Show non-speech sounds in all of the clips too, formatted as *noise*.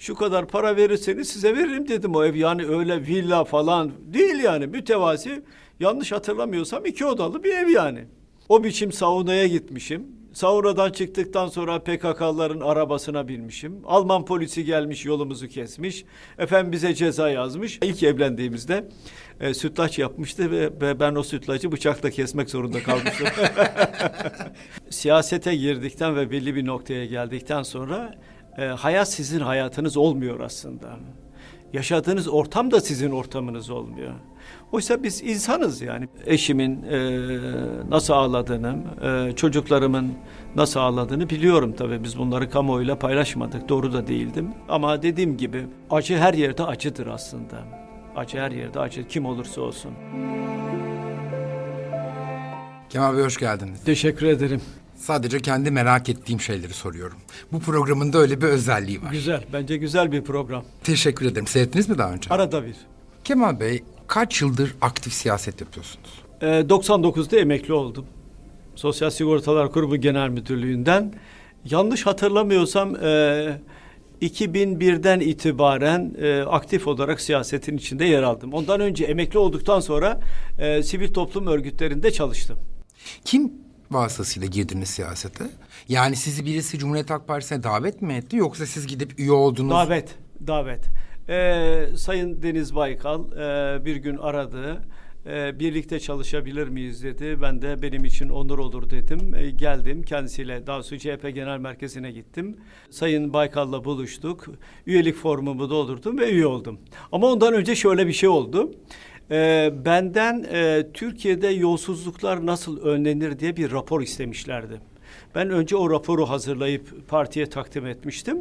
Şu kadar para verirseniz size veririm dedim o ev. Yani öyle villa falan değil yani mütevazi. Yanlış hatırlamıyorsam iki odalı bir ev yani. O biçim saunaya gitmişim. Saunadan çıktıktan sonra PKK'ların arabasına binmişim. Alman polisi gelmiş yolumuzu kesmiş. Efendim bize ceza yazmış. İlk evlendiğimizde e, sütlaç yapmıştı ve, ve ben o sütlacı bıçakla kesmek zorunda kalmıştım. *laughs* Siyasete girdikten ve belli bir noktaya geldikten sonra e, hayat sizin hayatınız olmuyor aslında. Yaşadığınız ortam da sizin ortamınız olmuyor. Oysa biz insanız yani. Eşimin e, nasıl ağladığını, e, çocuklarımın nasıl ağladığını biliyorum tabii. Biz bunları kamuoyuyla paylaşmadık. Doğru da değildim. Ama dediğim gibi acı her yerde acıdır aslında. Acı her yerde acı kim olursa olsun. Kemal Bey hoş geldiniz. Teşekkür ederim. Sadece kendi merak ettiğim şeyleri soruyorum. Bu programın da öyle bir özelliği var. Güzel. Bence güzel bir program. Teşekkür ederim. Seyrettiniz mi daha önce? Arada bir. Kemal Bey kaç yıldır aktif siyaset yapıyorsunuz? Ee, 99'da emekli oldum. Sosyal Sigortalar Kurumu Genel Müdürlüğü'nden. Yanlış hatırlamıyorsam e, 2001'den itibaren e, aktif olarak siyasetin içinde yer aldım. Ondan önce emekli olduktan sonra e, sivil toplum örgütlerinde çalıştım. Kim vasıtasıyla girdiniz siyasete? Yani sizi birisi Cumhuriyet Halk Partisi'ne davet mi etti yoksa siz gidip üye oldunuz? Davet, davet. Ee, Sayın Deniz Baykal e, bir gün aradı. E, birlikte çalışabilir miyiz dedi. Ben de benim için onur olur dedim. E, geldim kendisiyle daha sonra CHP Genel Merkezi'ne gittim. Sayın Baykal'la buluştuk. Üyelik formumu doldurdum ve üye oldum. Ama ondan önce şöyle bir şey oldu. E, benden e, Türkiye'de yolsuzluklar nasıl önlenir diye bir rapor istemişlerdi. Ben önce o raporu hazırlayıp partiye takdim etmiştim.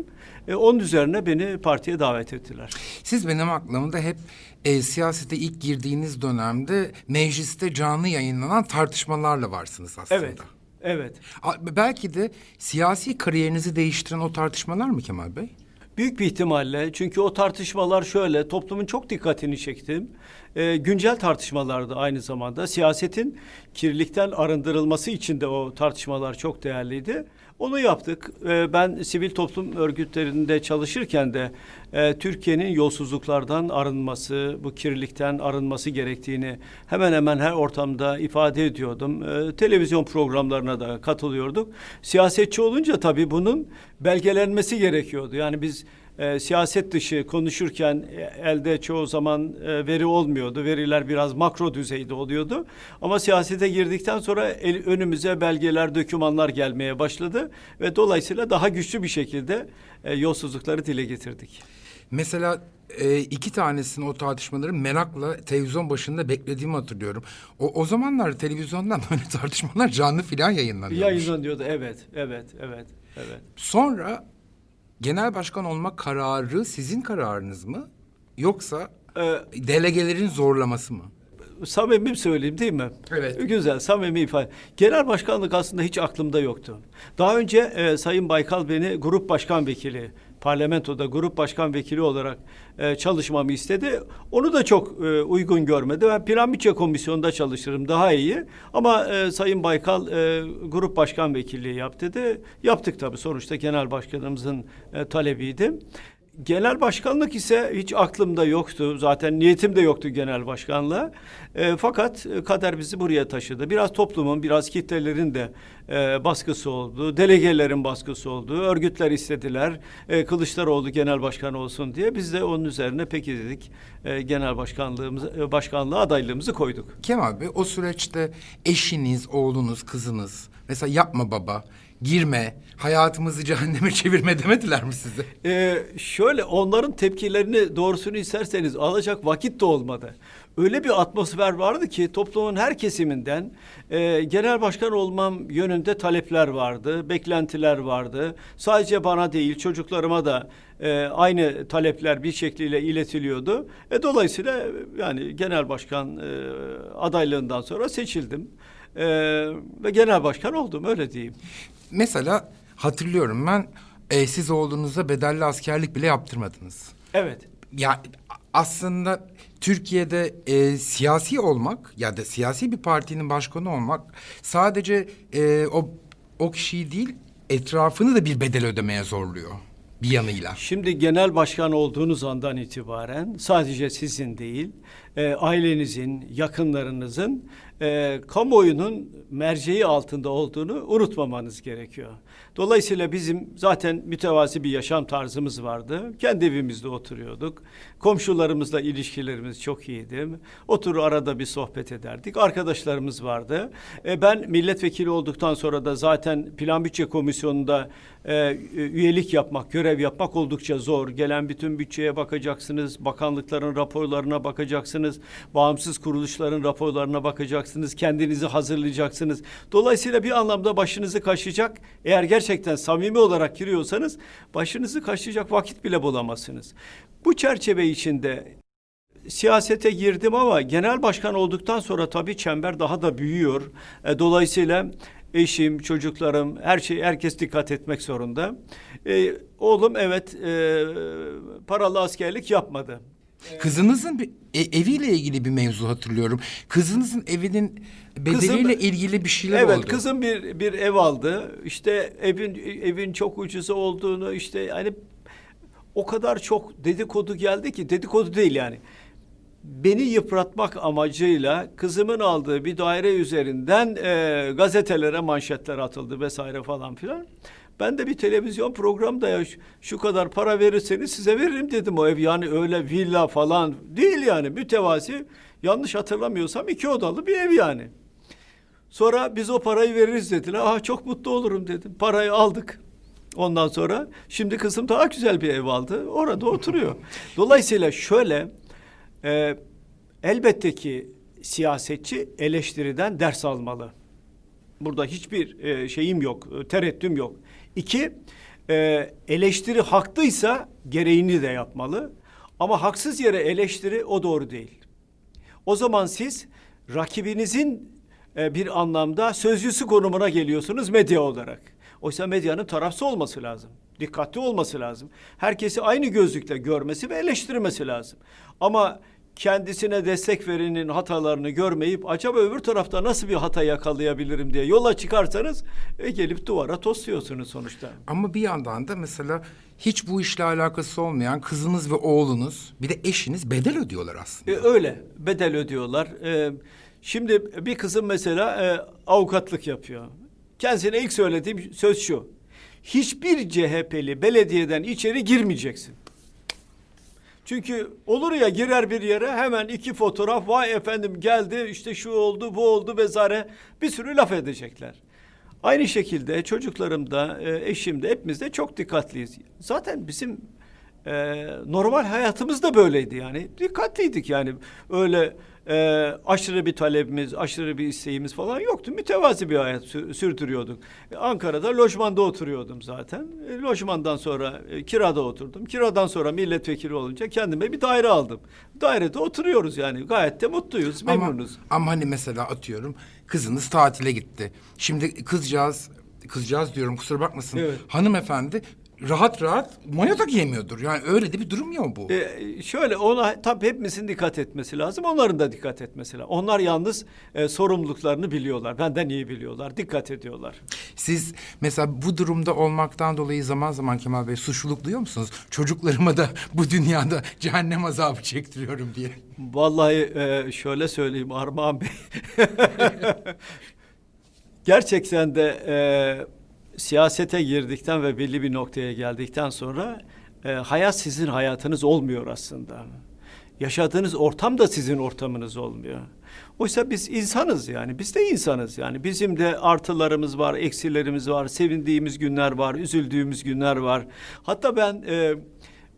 E, onun üzerine beni partiye davet ettiler. Siz benim aklımda hep e, siyasete ilk girdiğiniz dönemde mecliste canlı yayınlanan tartışmalarla varsınız aslında. Evet, evet. A- Belki de siyasi kariyerinizi değiştiren o tartışmalar mı Kemal Bey? Büyük bir ihtimalle çünkü o tartışmalar şöyle toplumun çok dikkatini çekti. E, güncel tartışmalardı aynı zamanda. Siyasetin kirlilikten arındırılması için de o tartışmalar çok değerliydi. Onu yaptık. E, ben sivil toplum örgütlerinde çalışırken de e, Türkiye'nin yolsuzluklardan arınması, bu kirlilikten arınması gerektiğini hemen hemen her ortamda ifade ediyordum. E, televizyon programlarına da katılıyorduk. Siyasetçi olunca tabii bunun belgelenmesi gerekiyordu. Yani biz e, siyaset dışı konuşurken e, elde çoğu zaman e, veri olmuyordu. Veriler biraz makro düzeyde oluyordu. Ama siyasete girdikten sonra el, önümüze belgeler, dokümanlar gelmeye başladı ve dolayısıyla daha güçlü bir şekilde e, yolsuzlukları dile getirdik. Mesela e, iki tanesini o tartışmaları merakla televizyon başında beklediğimi hatırlıyorum. O, o zamanlar televizyondan *laughs* böyle tartışmalar canlı filan yayınlanıyormuş. Yayınlanıyordu. Evet, evet, evet, evet. Sonra genel başkan olma kararı sizin kararınız mı? Yoksa Ee, delegelerin zorlaması mı? samimi söyleyeyim değil mi? Evet. Güzel, samimi ifade. Genel başkanlık aslında hiç aklımda yoktu. Daha önce e, Sayın Baykal beni grup başkan vekili, parlamentoda grup başkan vekili olarak e, çalışmamı istedi. Onu da çok e, uygun görmedi. Ben plan bütçe komisyonunda çalışırım daha iyi. Ama e, Sayın Baykal e, grup başkan vekilliği yap dedi. Yaptık tabii sonuçta genel başkanımızın e, talebiydi. Genel başkanlık ise hiç aklımda yoktu. Zaten niyetim de yoktu genel başkanlığa. E, fakat e, kader bizi buraya taşıdı. Biraz toplumun, biraz kitlelerin de e, baskısı oldu. Delegelerin baskısı oldu. Örgütler istediler. E, Kılıçdaroğlu genel başkan olsun diye. Biz de onun üzerine peki dedik. E, genel başkanlığımızı, e, başkanlığa adaylığımızı koyduk. Kemal Bey o süreçte eşiniz, oğlunuz, kızınız mesela yapma baba, girme, hayatımızı cehenneme *laughs* çevirme demediler mi size? Ee, şöyle onların tepkilerini doğrusunu isterseniz alacak vakit de olmadı. Öyle bir atmosfer vardı ki toplumun her kesiminden e, genel başkan olmam yönünde talepler vardı, beklentiler vardı. Sadece bana değil çocuklarıma da e, aynı talepler bir şekliyle iletiliyordu. E, dolayısıyla yani genel başkan e, adaylığından sonra seçildim. E, ve genel başkan oldum öyle diyeyim. Mesela hatırlıyorum ben e, siz oğlunuza bedelli askerlik bile yaptırmadınız. Evet. Ya aslında Türkiye'de e, siyasi olmak ya da siyasi bir partinin başkanı olmak sadece e, o o kişiyi değil etrafını da bir bedel ödemeye zorluyor. bir yanıyla. Şimdi genel başkan olduğunuz andan itibaren sadece sizin değil, e, ailenizin, yakınlarınızın e, kamuoyunun merceği altında olduğunu unutmamanız gerekiyor. Dolayısıyla bizim zaten mütevazi bir yaşam tarzımız vardı. Kendi evimizde oturuyorduk. Komşularımızla ilişkilerimiz çok iyiydi. Oturur arada bir sohbet ederdik. Arkadaşlarımız vardı. E, ben milletvekili olduktan sonra da zaten Plan Bütçe Komisyonu'nda e, üyelik yapmak, görev yapmak oldukça zor. Gelen bütün bütçeye bakacaksınız, bakanlıkların raporlarına bakacaksınız, bağımsız kuruluşların raporlarına bakacaksınız, kendinizi hazırlayacaksınız. Dolayısıyla bir anlamda başınızı kaşıyacak, eğer gerçekten samimi olarak giriyorsanız başınızı kaşıyacak vakit bile bulamazsınız. Bu çerçeve içinde siyasete girdim ama genel başkan olduktan sonra tabii çember daha da büyüyor. E, dolayısıyla eşim, çocuklarım, her şey herkes dikkat etmek zorunda. E, oğlum evet e, paralı askerlik yapmadı. Kızınızın bir e- eviyle ilgili bir mevzu hatırlıyorum. Kızınızın evinin bedeliyle Kızım- ilgili bir şeyler evet oldu. kızım bir bir ev aldı. İşte evin evin çok ucuza olduğunu işte hani o kadar çok dedikodu geldi ki dedikodu değil yani. Beni yıpratmak amacıyla kızımın aldığı bir daire üzerinden e, gazetelere manşetler atıldı vesaire falan filan. Ben de bir televizyon programda ya şu, kadar para verirseniz size veririm dedim o ev. Yani öyle villa falan değil yani mütevazi. Yanlış hatırlamıyorsam iki odalı bir ev yani. Sonra biz o parayı veririz dediler. Ah çok mutlu olurum dedim. Parayı aldık. Ondan sonra şimdi kızım daha güzel bir ev aldı. Orada oturuyor. *laughs* Dolayısıyla şöyle e, elbette ki siyasetçi eleştiriden ders almalı. Burada hiçbir e, şeyim yok, e, tereddüm yok. İki, e, eleştiri haklıysa gereğini de yapmalı. Ama haksız yere eleştiri o doğru değil. O zaman siz rakibinizin e, bir anlamda sözcüsü konumuna geliyorsunuz medya olarak. Oysa medyanın tarafsız olması lazım. Dikkatli olması lazım. Herkesi aynı gözlükle görmesi ve eleştirmesi lazım. Ama kendisine destek verenin hatalarını görmeyip acaba öbür tarafta nasıl bir hata yakalayabilirim diye yola çıkarsanız e, gelip duvara tosluyorsunuz sonuçta. Ama bir yandan da mesela hiç bu işle alakası olmayan kızınız ve oğlunuz bir de eşiniz bedel ödüyorlar aslında. E, öyle bedel ödüyorlar. E, şimdi bir kızım mesela e, avukatlık yapıyor. Kendisine ilk söylediğim söz şu. Hiçbir CHP'li belediyeden içeri girmeyeceksin. Çünkü olur ya girer bir yere hemen iki fotoğraf vay efendim geldi işte şu oldu bu oldu vesaire bir sürü laf edecekler. Aynı şekilde çocuklarım da e, eşim de hepimiz de çok dikkatliyiz. Zaten bizim e, normal hayatımız da böyleydi yani. Dikkatliydik yani. Öyle e, aşırı bir talebimiz, aşırı bir isteğimiz falan yoktu. Mütevazi bir hayat sü- sürdürüyorduk. E, Ankara'da lojmanda oturuyordum zaten. E, lojmandan sonra e, kirada oturdum. Kiradan sonra milletvekili olunca kendime bir daire aldım. Dairede oturuyoruz yani. Gayet de mutluyuz, Ama, memnunuz. ama hani mesela atıyorum kızınız tatile gitti. Şimdi kızcağız, kızcağız diyorum kusura bakmasın. Evet. Hanımefendi rahat rahat mayo da giyemiyordur. Yani öyle de bir durum ya bu. Ee, şöyle ona tabii hepimizin dikkat etmesi lazım. Onların da dikkat etmesi lazım. Onlar yalnız e, sorumluluklarını biliyorlar. Benden iyi biliyorlar. Dikkat ediyorlar. Siz mesela bu durumda olmaktan dolayı zaman zaman Kemal Bey suçluluk duyuyor musunuz? Çocuklarıma da bu dünyada cehennem azabı çektiriyorum diye. Vallahi e, şöyle söyleyeyim Armağan Bey. *laughs* Gerçekten de e, siyasete girdikten ve belli bir noktaya geldikten sonra e, hayat sizin hayatınız olmuyor aslında. Yaşadığınız ortam da sizin ortamınız olmuyor. Oysa biz insanız yani. Biz de insanız yani. Bizim de artılarımız var, eksilerimiz var, sevindiğimiz günler var, üzüldüğümüz günler var. Hatta ben e,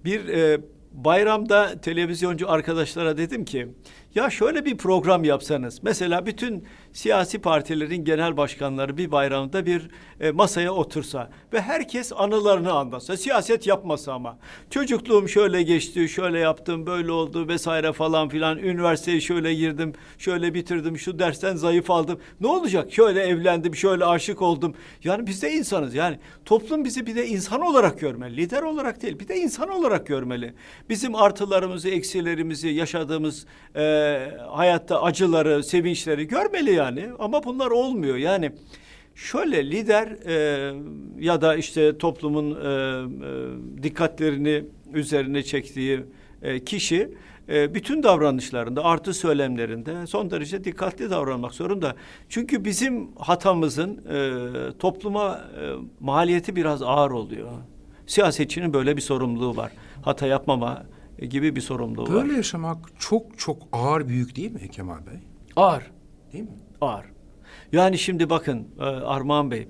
bir e, bayramda televizyoncu arkadaşlara dedim ki ya şöyle bir program yapsanız mesela bütün siyasi partilerin genel başkanları bir bayramda bir e, masaya otursa ve herkes anılarını anlatsa siyaset yapmasa ama. Çocukluğum şöyle geçti şöyle yaptım böyle oldu vesaire falan filan. Üniversiteye şöyle girdim şöyle bitirdim şu dersten zayıf aldım. Ne olacak? Şöyle evlendim şöyle aşık oldum. Yani biz de insanız. Yani toplum bizi bir de insan olarak görmeli lider olarak değil bir de insan olarak görmeli. Bizim artılarımızı eksilerimizi yaşadığımız e, hayatta acıları sevinçleri görmeli yani ama bunlar olmuyor yani Şöyle lider e, ya da işte toplumun e, e, dikkatlerini üzerine çektiği e, kişi e, bütün davranışlarında artı söylemlerinde son derece dikkatli davranmak zorunda. Çünkü bizim hatamızın e, topluma e, maliyeti biraz ağır oluyor. Siyasetçinin böyle bir sorumluluğu var. Hata yapmama gibi bir sorumluluğu var. Böyle yaşamak çok çok ağır büyük değil mi Kemal Bey? Ağır. Değil mi? Ağır. Yani şimdi bakın e, Armağan Bey.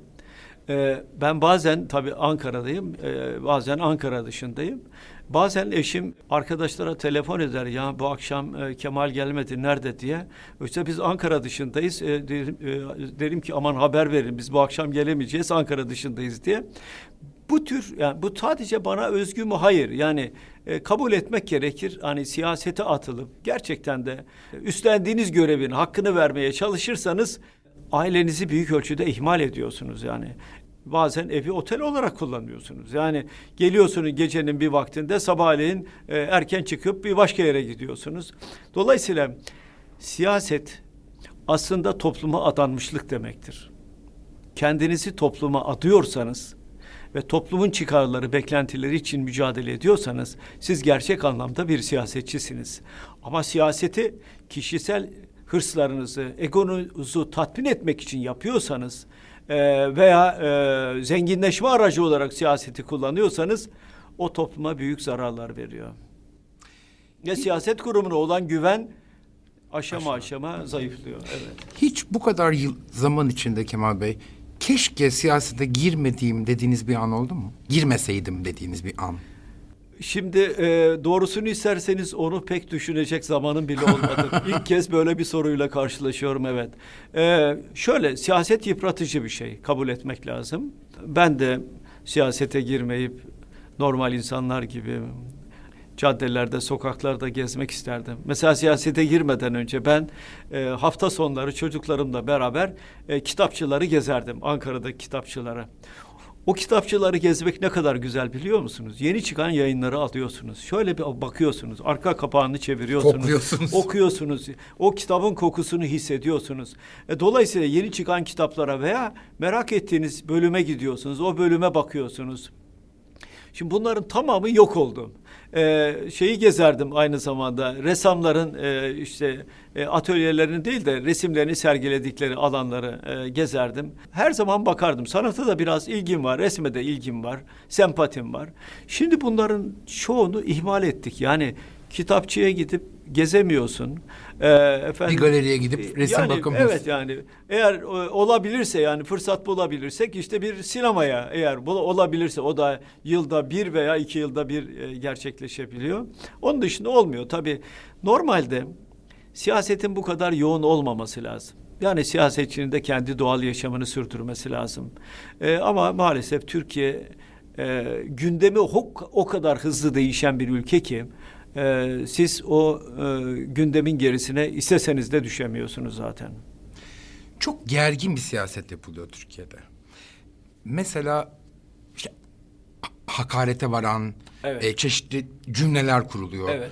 e, ben bazen tabii Ankara'dayım. e, bazen Ankara dışındayım. Bazen eşim arkadaşlara telefon eder. Ya bu akşam e, Kemal gelmedi nerede diye. İşte biz Ankara dışındayız. E, derim, e, derim ki aman haber verin biz bu akşam gelemeyeceğiz Ankara dışındayız diye. Bu tür yani bu sadece bana özgü mü? Hayır. Yani e, kabul etmek gerekir. Hani siyasete atılıp gerçekten de üstlendiğiniz görevin hakkını vermeye çalışırsanız ailenizi büyük ölçüde ihmal ediyorsunuz yani. Bazen evi otel olarak kullanıyorsunuz. Yani geliyorsunuz gecenin bir vaktinde sabahleyin e, erken çıkıp bir başka yere gidiyorsunuz. Dolayısıyla siyaset aslında topluma adanmışlık demektir. Kendinizi topluma adıyorsanız ve toplumun çıkarları, beklentileri için mücadele ediyorsanız siz gerçek anlamda bir siyasetçisiniz. Ama siyaseti kişisel hırslarınızı, egonuzu tatmin etmek için yapıyorsanız e, veya e, zenginleşme aracı olarak siyaseti kullanıyorsanız o topluma büyük zararlar veriyor. Ve siyaset kurumuna olan güven aşama aşama zayıflıyor. Evet. Hiç bu kadar yıl zaman içinde Kemal Bey keşke siyasete girmediğim dediğiniz bir an oldu mu? Girmeseydim dediğiniz bir an. Şimdi e, doğrusunu isterseniz onu pek düşünecek zamanım bile olmadı. *laughs* İlk kez böyle bir soruyla karşılaşıyorum evet. E, şöyle siyaset yıpratıcı bir şey kabul etmek lazım. Ben de siyasete girmeyip normal insanlar gibi caddelerde, sokaklarda gezmek isterdim. Mesela siyasete girmeden önce ben e, hafta sonları çocuklarımla beraber e, kitapçıları gezerdim. Ankara'daki kitapçıları. O kitapçıları gezmek ne kadar güzel biliyor musunuz? Yeni çıkan yayınları alıyorsunuz. Şöyle bir bakıyorsunuz. Arka kapağını çeviriyorsunuz. Kokluyorsunuz. Okuyorsunuz. O kitabın kokusunu hissediyorsunuz. E, dolayısıyla yeni çıkan kitaplara veya merak ettiğiniz bölüme gidiyorsunuz. O bölüme bakıyorsunuz. Şimdi bunların tamamı yok oldu. Ee, şeyi gezerdim aynı zamanda ressamların e, işte e, atölyelerini değil de resimlerini sergiledikleri alanları e, gezerdim. Her zaman bakardım. Sanata da biraz ilgim var, resme de ilgim var, sempatim var. Şimdi bunların çoğunu ihmal ettik. Yani kitapçıya gidip gezemiyorsun. Ee, efendim, Bir galeriye gidip resim yani, bakamıyorsun. Evet yani eğer e, olabilirse yani fırsat bulabilirsek işte bir sinemaya eğer bu olabilirse o da yılda bir veya iki yılda bir e, gerçekleşebiliyor. Onun dışında olmuyor. Tabii normalde siyasetin bu kadar yoğun olmaması lazım. Yani siyasetçinin de kendi doğal yaşamını sürdürmesi lazım. E, ama maalesef Türkiye e, gündemi o, o kadar hızlı değişen bir ülke ki e, siz o e, gündemin gerisine isteseniz de düşemiyorsunuz zaten. Çok gergin bir siyaset yapılıyor Türkiye'de. Mesela işte ha- hakarete varan Evet. e, çeşitli cümleler kuruluyor. Evet.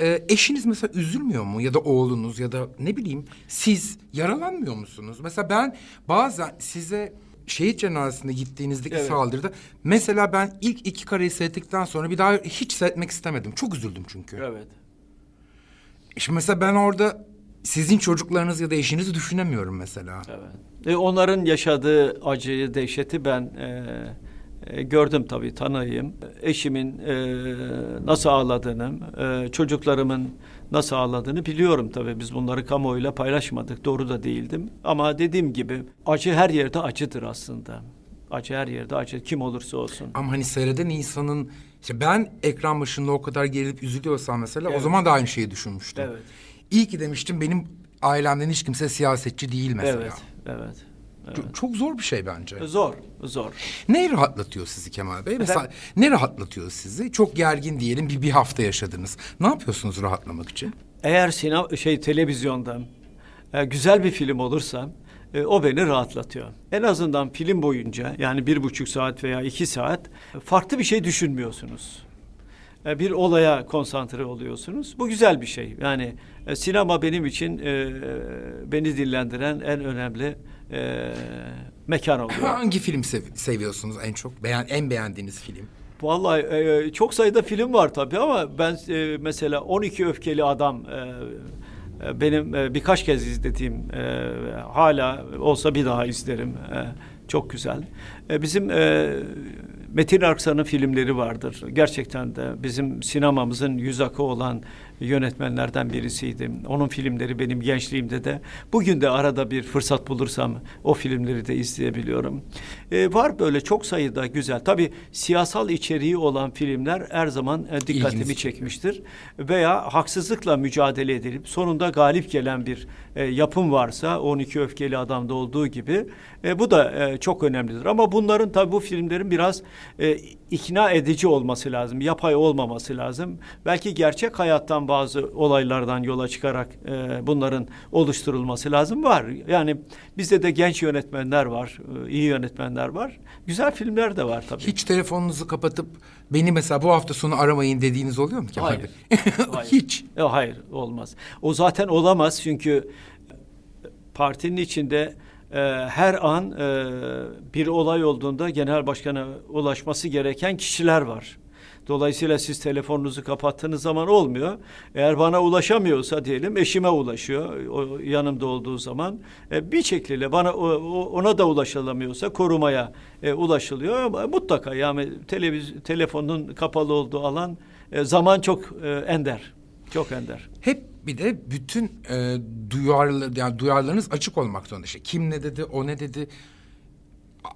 E, eşiniz mesela üzülmüyor mu ya da oğlunuz ya da ne bileyim siz yaralanmıyor musunuz? Mesela ben bazen size şehit cenazesine gittiğinizdeki Evet. saldırıda mesela ben ilk iki kareyi seyrettikten sonra bir daha hiç seyretmek istemedim. Çok üzüldüm çünkü. Evet. Şimdi mesela ben orada sizin çocuklarınız ya da eşinizi düşünemiyorum mesela. Evet. E, onların yaşadığı acıyı, dehşeti ben e, e, gördüm tabii, tanıyayım. Eşimin e, nasıl ağladığını, e, çocuklarımın nasıl ağladığını biliyorum tabii. Biz bunları kamuoyuyla paylaşmadık, doğru da değildim. Ama dediğim gibi acı her yerde acıdır aslında. Acı her yerde acı, kim olursa olsun. Ama hani seyreden insanın işte ben ekran başında o kadar gerilip üzülüyorsam mesela o Evet. zaman da aynı şeyi düşünmüştüm. Evet. İyi ki demiştim benim ailemden hiç kimse siyasetçi değil mesela. Evet, evet. Evet. Çok, zor bir şey bence. Zor, zor. Ne rahatlatıyor sizi Kemal Bey? Mesela ne rahatlatıyor sizi? Çok gergin diyelim bir bir hafta yaşadınız. Ne yapıyorsunuz rahatlamak için? Eğer sinema şey televizyonda e, güzel bir film olursa e, o beni rahatlatıyor. En azından film boyunca yani bir buçuk saat veya iki saat e, farklı bir şey düşünmüyorsunuz. E, bir olaya konsantre oluyorsunuz. Bu güzel bir şey. Yani e, sinema benim için e, beni dinlendiren en önemli e, mekan oluyor. Hangi film sev- seviyorsunuz en çok? Beğen en beğendiğiniz film? Vallahi e, çok sayıda film var tabii ama ben e, mesela 12 Öfkeli Adam e, e, benim e, birkaç kez izlediğim e, hala olsa bir daha izlerim. E, çok güzel. E, bizim e, Metin Aksan'ın filmleri vardır. Gerçekten de bizim sinemamızın yüz akı olan yönetmenlerden birisiydi. Onun filmleri benim gençliğimde de bugün de arada bir fırsat bulursam o filmleri de izleyebiliyorum. E, var böyle çok sayıda güzel. Tabii siyasal içeriği olan filmler her zaman e, dikkatimi İlginizi çekmiştir. Veya haksızlıkla mücadele edilip sonunda galip gelen bir e, yapım varsa 12 Öfkeli Adam'da olduğu gibi e, bu da e, çok önemlidir. Ama bunların tabii bu filmlerin biraz e, ikna edici olması lazım. Yapay olmaması lazım. Belki gerçek hayattan bazı olaylardan yola çıkarak e, bunların oluşturulması lazım. Var. Yani bizde de genç yönetmenler var. e, iyi yönetmenler var. Güzel filmler de var tabii. Hiç telefonunuzu kapatıp beni mesela bu hafta sonu aramayın dediğiniz oluyor mu Kemal Hayır. Hayır. *laughs* Hiç. E, hayır olmaz. O zaten olamaz çünkü partinin içinde e, her an e, bir olay olduğunda genel başkana ulaşması gereken kişiler var. Dolayısıyla siz telefonunuzu kapattığınız zaman olmuyor. Eğer bana ulaşamıyorsa diyelim eşime ulaşıyor o yanımda olduğu zaman. E, bir şekilde bana o- ona da ulaşılamıyorsa korumaya e, ulaşılıyor. Mutlaka yani televiz telefonun kapalı olduğu alan e, zaman çok e, ender. Çok ender. Hep bir de bütün e, duyarlı yani duyarlarınız açık olmak zorunda. İşte kim ne dedi, o ne dedi.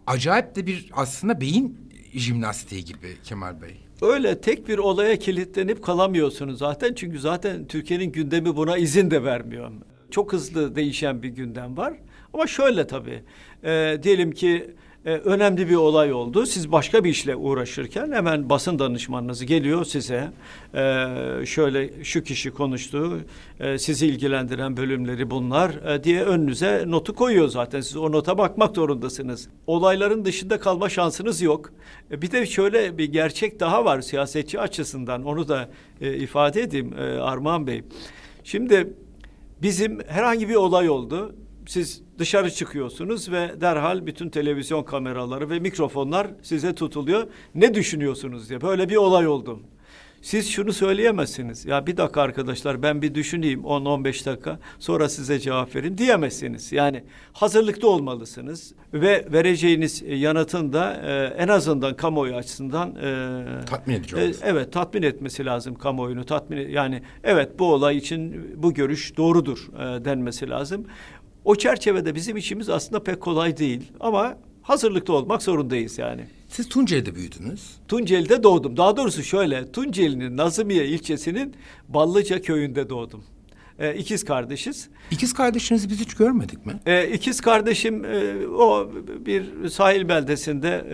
Acayip de bir aslında beyin jimnastiği gibi Kemal Bey. Öyle tek bir olaya kilitlenip kalamıyorsunuz zaten. Çünkü zaten Türkiye'nin gündemi buna izin de vermiyor. Çok hızlı değişen bir gündem var. Ama şöyle tabii. e, diyelim ki e, önemli bir olay oldu. Siz başka bir işle uğraşırken hemen basın danışmanınız geliyor size. E, şöyle şu kişi konuştu. e, sizi ilgilendiren bölümleri bunlar e, diye önünüze notu koyuyor zaten. Siz o nota bakmak zorundasınız. Olayların dışında kalma şansınız yok. E, bir de şöyle bir gerçek daha var siyasetçi açısından. Onu da e, ifade edeyim e, Armağan Bey. Şimdi bizim herhangi bir olay oldu. Siz dışarı çıkıyorsunuz ve derhal bütün televizyon kameraları ve mikrofonlar size tutuluyor. Ne düşünüyorsunuz diye. Böyle bir olay oldu. Siz şunu söyleyemezsiniz. Ya bir dakika arkadaşlar ben bir düşüneyim 10-15 dakika sonra size cevap vereyim diyemezsiniz. Yani hazırlıklı olmalısınız ve vereceğiniz e, yanıtın da e, en azından kamuoyu açısından e, Tatmin edici e, evet tatmin etmesi lazım kamuoyunu tatmin yani evet bu olay için bu görüş doğrudur e, denmesi lazım. O çerçevede bizim işimiz aslında pek kolay değil ama hazırlıklı olmak zorundayız yani. Siz Tunceli'de büyüdünüz. Tunceli'de doğdum. Daha doğrusu şöyle, Tunceli'nin Nazımiye ilçesinin Ballıca köyünde doğdum. Ee, ikiz kardeşiz. İkiz kardeşinizi biz hiç görmedik mi? Ee, ikiz kardeşim e, o bir sahil beldesinde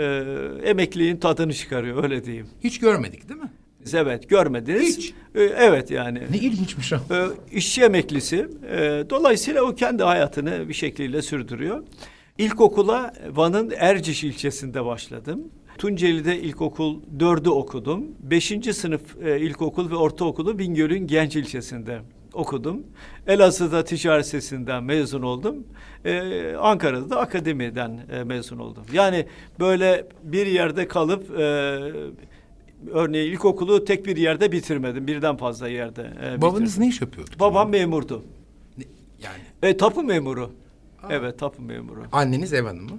e, emekliliğin tadını çıkarıyor öyle diyeyim. Hiç görmedik değil mi? Evet görmediniz. Hiç. Ee, evet yani. Ne ilginçmiş o. Ee, işçi emeklisi. Ee, dolayısıyla o kendi hayatını bir şekliyle sürdürüyor. İlkokula Van'ın Erciş ilçesinde başladım. Tunceli'de ilkokul dördü okudum. Beşinci sınıf e, ilkokul ve ortaokulu Bingöl'ün Genç ilçesinde okudum. Elazığ'da ticaret sesinden mezun oldum. Ee, Ankara'da da akademiden e, mezun oldum. Yani böyle bir yerde kalıp e, örneğin ilkokulu tek bir yerde bitirmedim. Birden fazla yerde e, bitirdim. Babanız ne iş yapıyordu? Babam memurdu. Ne- Yani E, tapu memuru. Evet tapu memuru. anneniz ev hanımı.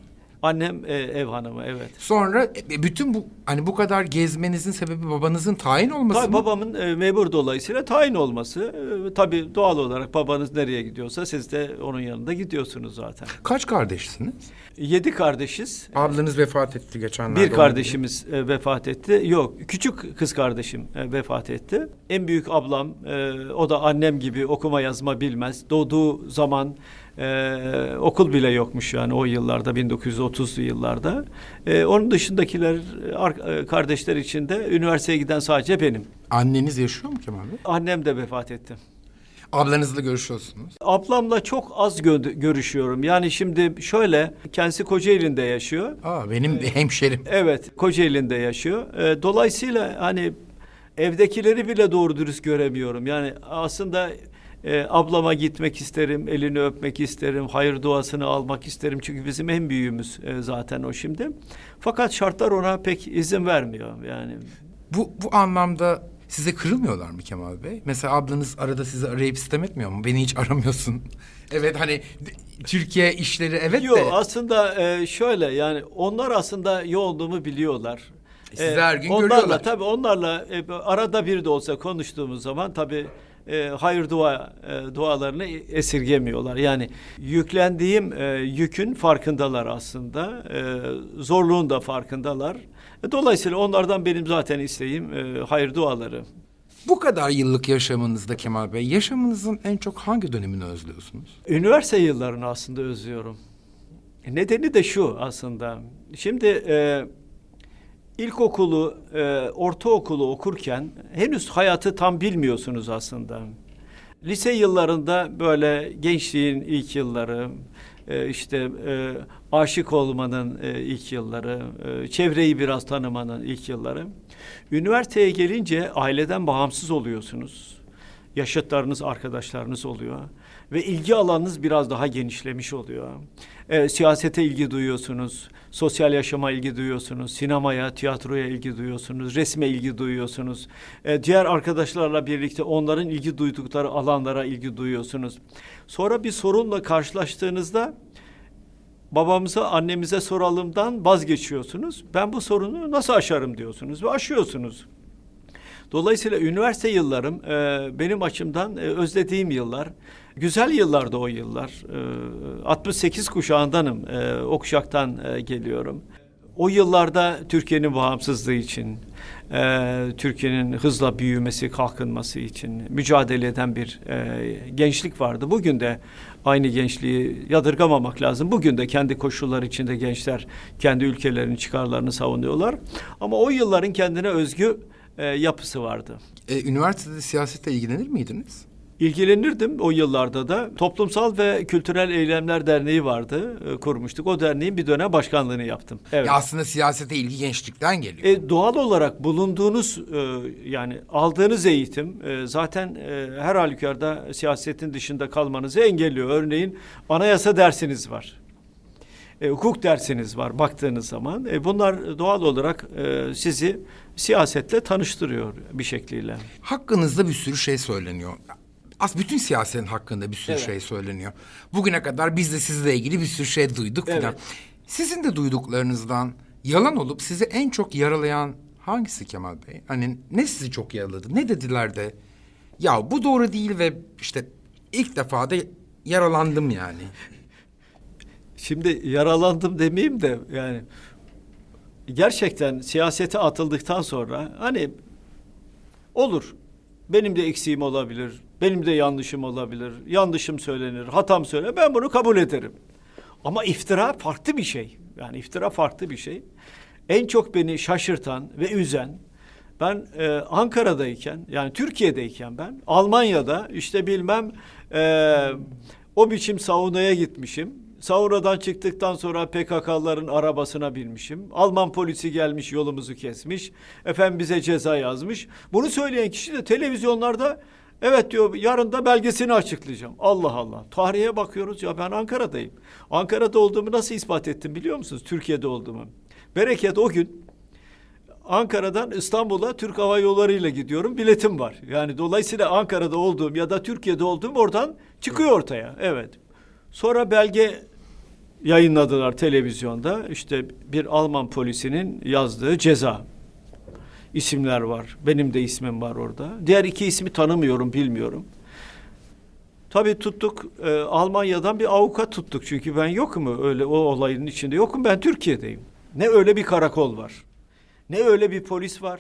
Annem e, ev hanımı evet. Sonra e, bütün bu hani bu kadar gezmenizin sebebi babanızın tayin olması Tabii mı? babamın e, memur dolayısıyla tayin olması. E, tabii doğal olarak babanız nereye gidiyorsa siz de onun yanında gidiyorsunuz zaten. Kaç kardeşsiniz? Yedi kardeşiz. Ablanız vefat etti geçenlerde. Bir kardeşimiz e, vefat etti. Yok, küçük kız kardeşim e, vefat etti. En büyük ablam, e, o da annem gibi okuma yazma bilmez. Doğduğu zaman e, okul bile yokmuş yani o yıllarda, 1930'lu yıllarda. E, onun dışındakiler, e, ar- kardeşler içinde üniversiteye giden sadece benim. Anneniz yaşıyor mu Kemal Bey? Annem de vefat etti. Ablanızla görüşüyorsunuz. Ablamla çok az gö- görüşüyorum. Yani şimdi şöyle, kendisi Kocaeli'nde yaşıyor. Aa benim bir hemşerim. Evet, Kocaeli'nde yaşıyor. Ee, dolayısıyla hani evdekileri bile doğru dürüst göremiyorum. Yani aslında E, ablama gitmek isterim, elini öpmek isterim, hayır duasını almak isterim. Çünkü bizim en büyüğümüz e, zaten o şimdi. Fakat şartlar ona pek izin vermiyor. Yani Bu, bu anlamda size kırılmıyorlar mı Kemal Bey? Mesela ablanız arada sizi arayıp sistem etmiyor mu? Beni hiç aramıyorsun. *laughs* evet hani Türkiye işleri evet Yok de. aslında e, şöyle yani onlar aslında iyi olduğumu biliyorlar. E, sizi her gün onlarla, görüyorlar. Tabii onlarla e, arada bir de olsa konuştuğumuz zaman tabii e, hayır dua e, dualarını esirgemiyorlar. Yani yüklendiğim e, yükün farkındalar aslında. E, zorluğun da farkındalar. E, dolayısıyla onlardan benim zaten isteğim e, hayır duaları. Bu kadar yıllık yaşamınızda Kemal Bey, yaşamınızın en çok hangi dönemini özlüyorsunuz? Üniversite yıllarını aslında özlüyorum. Nedeni de şu aslında. Şimdi e, ilkokulu, e, ortaokulu okurken henüz hayatı tam bilmiyorsunuz aslında. Lise yıllarında böyle gençliğin ilk yılları, e, işte e, aşık olmanın e, ilk yılları, e, çevreyi biraz tanımanın ilk yılları. Üniversiteye gelince aileden bağımsız oluyorsunuz yaşıtlarınız, arkadaşlarınız oluyor ve ilgi alanınız biraz daha genişlemiş oluyor. Ee, siyasete ilgi duyuyorsunuz, sosyal yaşama ilgi duyuyorsunuz, sinemaya, tiyatroya ilgi duyuyorsunuz, resme ilgi duyuyorsunuz. Ee, diğer arkadaşlarla birlikte onların ilgi duydukları alanlara ilgi duyuyorsunuz. Sonra bir sorunla karşılaştığınızda babamıza, annemize soralımdan vazgeçiyorsunuz. Ben bu sorunu nasıl aşarım diyorsunuz ve aşıyorsunuz. Dolayısıyla üniversite yıllarım e, benim açımdan e, özlediğim yıllar. Güzel yıllardı o yıllar. E, 68 kuşağındanım. E, o kuşaktan e, geliyorum. O yıllarda Türkiye'nin bağımsızlığı için, e, Türkiye'nin hızla büyümesi, kalkınması için mücadele eden bir e, gençlik vardı. Bugün de aynı gençliği yadırgamamak lazım. Bugün de kendi koşulları içinde gençler kendi ülkelerinin çıkarlarını savunuyorlar. Ama o yılların kendine özgü e, yapısı vardı. E, üniversitede siyasetle ilgilenir miydiniz? İlgilenirdim o yıllarda da. Toplumsal ve Kültürel Eylemler Derneği vardı. e, kurmuştuk. O derneğin bir dönem başkanlığını yaptım. Evet. Ya aslında siyasete ilgi gençlikten geliyor. E, doğal olarak bulunduğunuz e, yani aldığınız eğitim e, zaten e, her halükarda siyasetin dışında kalmanızı engelliyor. Örneğin anayasa dersiniz var. E, hukuk dersiniz var baktığınız zaman. E, bunlar doğal olarak e, sizi siyasetle tanıştırıyor bir şekliyle. Hakkınızda bir sürü şey söyleniyor. As bütün siyasetin hakkında bir sürü Evet. şey söyleniyor. Bugüne kadar biz de sizle ilgili bir sürü şey duyduk filan. Evet. Sizin de duyduklarınızdan yalan olup sizi en çok yaralayan hangisi Kemal Bey? Hani ne sizi çok yaraladı? Ne dediler de ya bu doğru değil ve işte ilk defa da yaralandım yani. Şimdi yaralandım demeyeyim de yani gerçekten siyasete atıldıktan sonra hani olur. Benim de eksiğim olabilir. Benim de yanlışım olabilir. Yanlışım söylenir, hatam söylenir. Ben bunu kabul ederim. Ama iftira farklı bir şey. Yani iftira farklı bir şey. En çok beni şaşırtan ve üzen ben e, Ankara'dayken yani Türkiye'deyken ben Almanya'da işte bilmem e, o biçim saunaya gitmişim. Saunadan çıktıktan sonra PKK'ların arabasına binmişim. Alman polisi gelmiş yolumuzu kesmiş. Efendim bize ceza yazmış. Bunu söyleyen kişi de televizyonlarda evet diyor yarın da belgesini açıklayacağım. Allah Allah. Tarihe bakıyoruz ya ben Ankara'dayım. Ankara'da olduğumu nasıl ispat ettim biliyor musunuz? Türkiye'de olduğumu. Bereket o gün Ankara'dan İstanbul'a Türk Hava Yolları ile gidiyorum. Biletim var. Yani dolayısıyla Ankara'da olduğum ya da Türkiye'de olduğum oradan çıkıyor ortaya. Evet. Sonra belge yayınladılar televizyonda. İşte bir Alman polisinin yazdığı ceza isimler var. Benim de ismim var orada. Diğer iki ismi tanımıyorum, bilmiyorum. Tabii tuttuk e, Almanya'dan bir avukat tuttuk. Çünkü ben yokum öyle o olayın içinde yokum. Ben Türkiye'deyim. Ne öyle bir karakol var. Ne öyle bir polis var.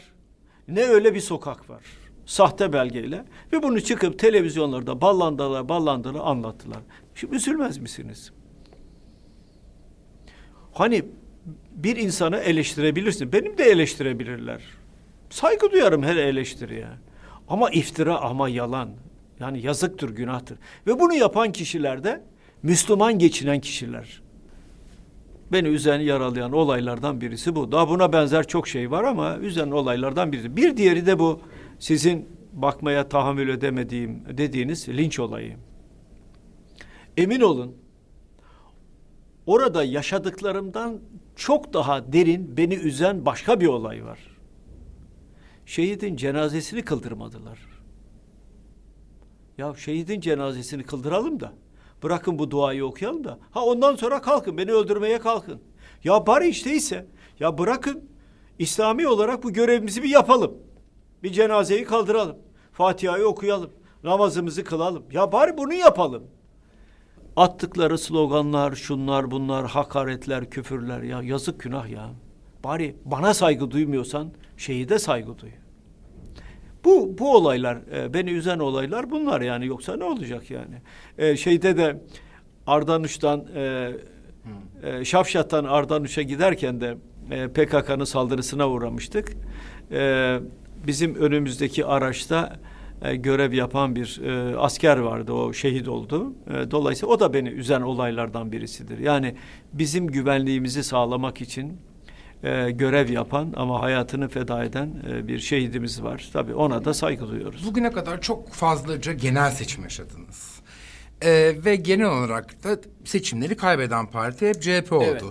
Ne öyle bir sokak var. Sahte belgeyle. Ve bunu çıkıp televizyonlarda ballandılar ballandılar anlattılar. Şimdi üzülmez misiniz? Hani bir insanı eleştirebilirsin. Benim de eleştirebilirler. Saygı duyarım her eleştiriye. Ama iftira ama yalan. Yani yazıktır, günahtır. Ve bunu yapan kişiler de Müslüman geçinen kişiler. Beni üzen, yaralayan olaylardan birisi bu. Daha buna benzer çok şey var ama üzen olaylardan birisi. Bir diğeri de bu sizin bakmaya tahammül edemediğim dediğiniz linç olayı. Emin olun orada yaşadıklarımdan çok daha derin beni üzen başka bir olay var. Şehidin cenazesini kıldırmadılar. Ya şehidin cenazesini kıldıralım da bırakın bu duayı okuyalım da ha ondan sonra kalkın beni öldürmeye kalkın. Ya bari işte ise ya bırakın İslami olarak bu görevimizi bir yapalım. Bir cenazeyi kaldıralım. Fatiha'yı okuyalım. Namazımızı kılalım. Ya bari bunu yapalım. Attıkları sloganlar, şunlar bunlar, hakaretler, küfürler ya yazık günah ya. Bari bana saygı duymuyorsan şehide saygı duy. Bu bu olaylar e, beni üzen olaylar bunlar yani yoksa ne olacak yani? E, şeyde de Ardanuş'tan e, e, Şafşat'tan Ardanuş'a giderken de e, PKK'nın saldırısına uğramıştık. E, bizim önümüzdeki araçta e, görev yapan bir e, asker vardı. O şehit oldu. E, dolayısıyla o da beni üzen olaylardan birisidir. Yani bizim güvenliğimizi sağlamak için e, görev yapan ama hayatını feda eden e, bir şehidimiz var. Tabii ona da saygı duyuyoruz. Bugüne kadar çok fazlaca genel seçim yaşadınız. Ee, ve genel olarak da seçimleri kaybeden parti hep CHP oldu. Evet.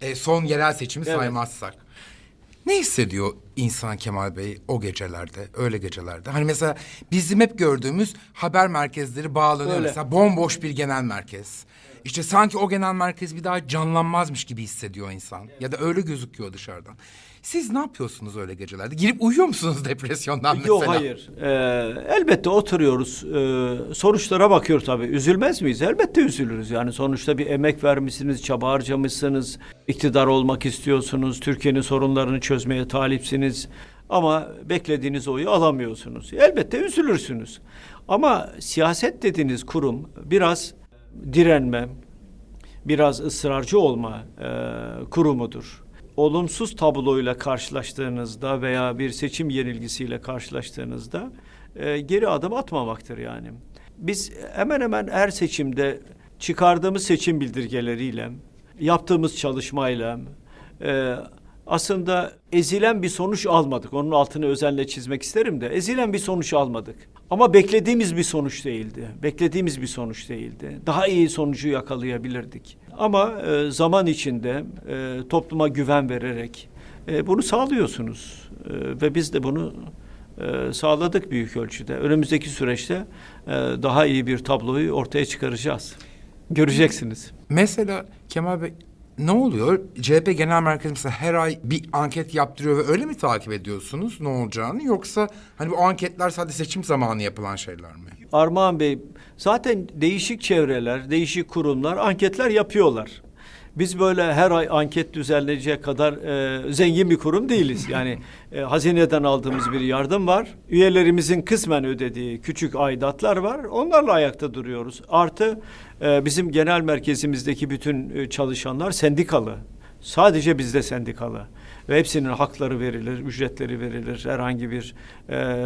Ee, son yerel seçimi Evet. saymazsak. Ne hissediyor insan Kemal Bey o gecelerde, öyle gecelerde? Hani mesela bizim hep gördüğümüz haber merkezleri bağlanıyor. Öyle. Mesela bomboş bir genel merkez. İşte sanki o genel merkez bir daha canlanmazmış gibi hissediyor insan. Ya da öyle gözüküyor dışarıdan. Siz ne yapıyorsunuz öyle gecelerde? Girip uyuyor musunuz *laughs* depresyondan mesela? Yok hayır. Ee, elbette oturuyoruz. Ee, sonuçlara bakıyoruz tabii. Üzülmez miyiz? Elbette üzülürüz. Yani sonuçta bir emek vermişsiniz, çaba harcamışsınız, iktidar olmak istiyorsunuz, Türkiye'nin sorunlarını çözmeye talipsiniz. Ama beklediğiniz oyu alamıyorsunuz. Elbette üzülürsünüz. Ama siyaset dediğiniz kurum biraz direnme, biraz ısrarcı olma e, kurumudur. Olumsuz tabloyla karşılaştığınızda veya bir seçim yenilgisiyle karşılaştığınızda e, geri adım atmamaktır yani. Biz hemen hemen her seçimde çıkardığımız seçim bildirgeleriyle, yaptığımız çalışmayla e, aslında ezilen bir sonuç almadık. Onun altını özenle çizmek isterim de ezilen bir sonuç almadık. Ama beklediğimiz bir sonuç değildi. Beklediğimiz bir sonuç değildi. Daha iyi sonucu yakalayabilirdik. Ama e, zaman içinde e, topluma güven vererek e, bunu sağlıyorsunuz. E, ve biz de bunu e, sağladık büyük ölçüde. Önümüzdeki süreçte e, daha iyi bir tabloyu ortaya çıkaracağız. Göreceksiniz. Mesela Kemal Bey ne oluyor? CHP Genel Merkezi mesela her ay bir anket yaptırıyor ve öyle mi takip ediyorsunuz ne olacağını? Yoksa hani bu anketler sadece seçim zamanı yapılan şeyler mi? Armağan Bey, zaten değişik çevreler, değişik kurumlar anketler yapıyorlar. Biz böyle her ay anket düzenleyecek kadar e, zengin bir kurum değiliz. Yani e, hazineden aldığımız bir yardım var. Üyelerimizin kısmen ödediği küçük aidatlar var. Onlarla ayakta duruyoruz. Artı e, bizim genel merkezimizdeki bütün e, çalışanlar sendikalı. Sadece bizde sendikalı. Ve hepsinin hakları verilir, ücretleri verilir. Herhangi bir e,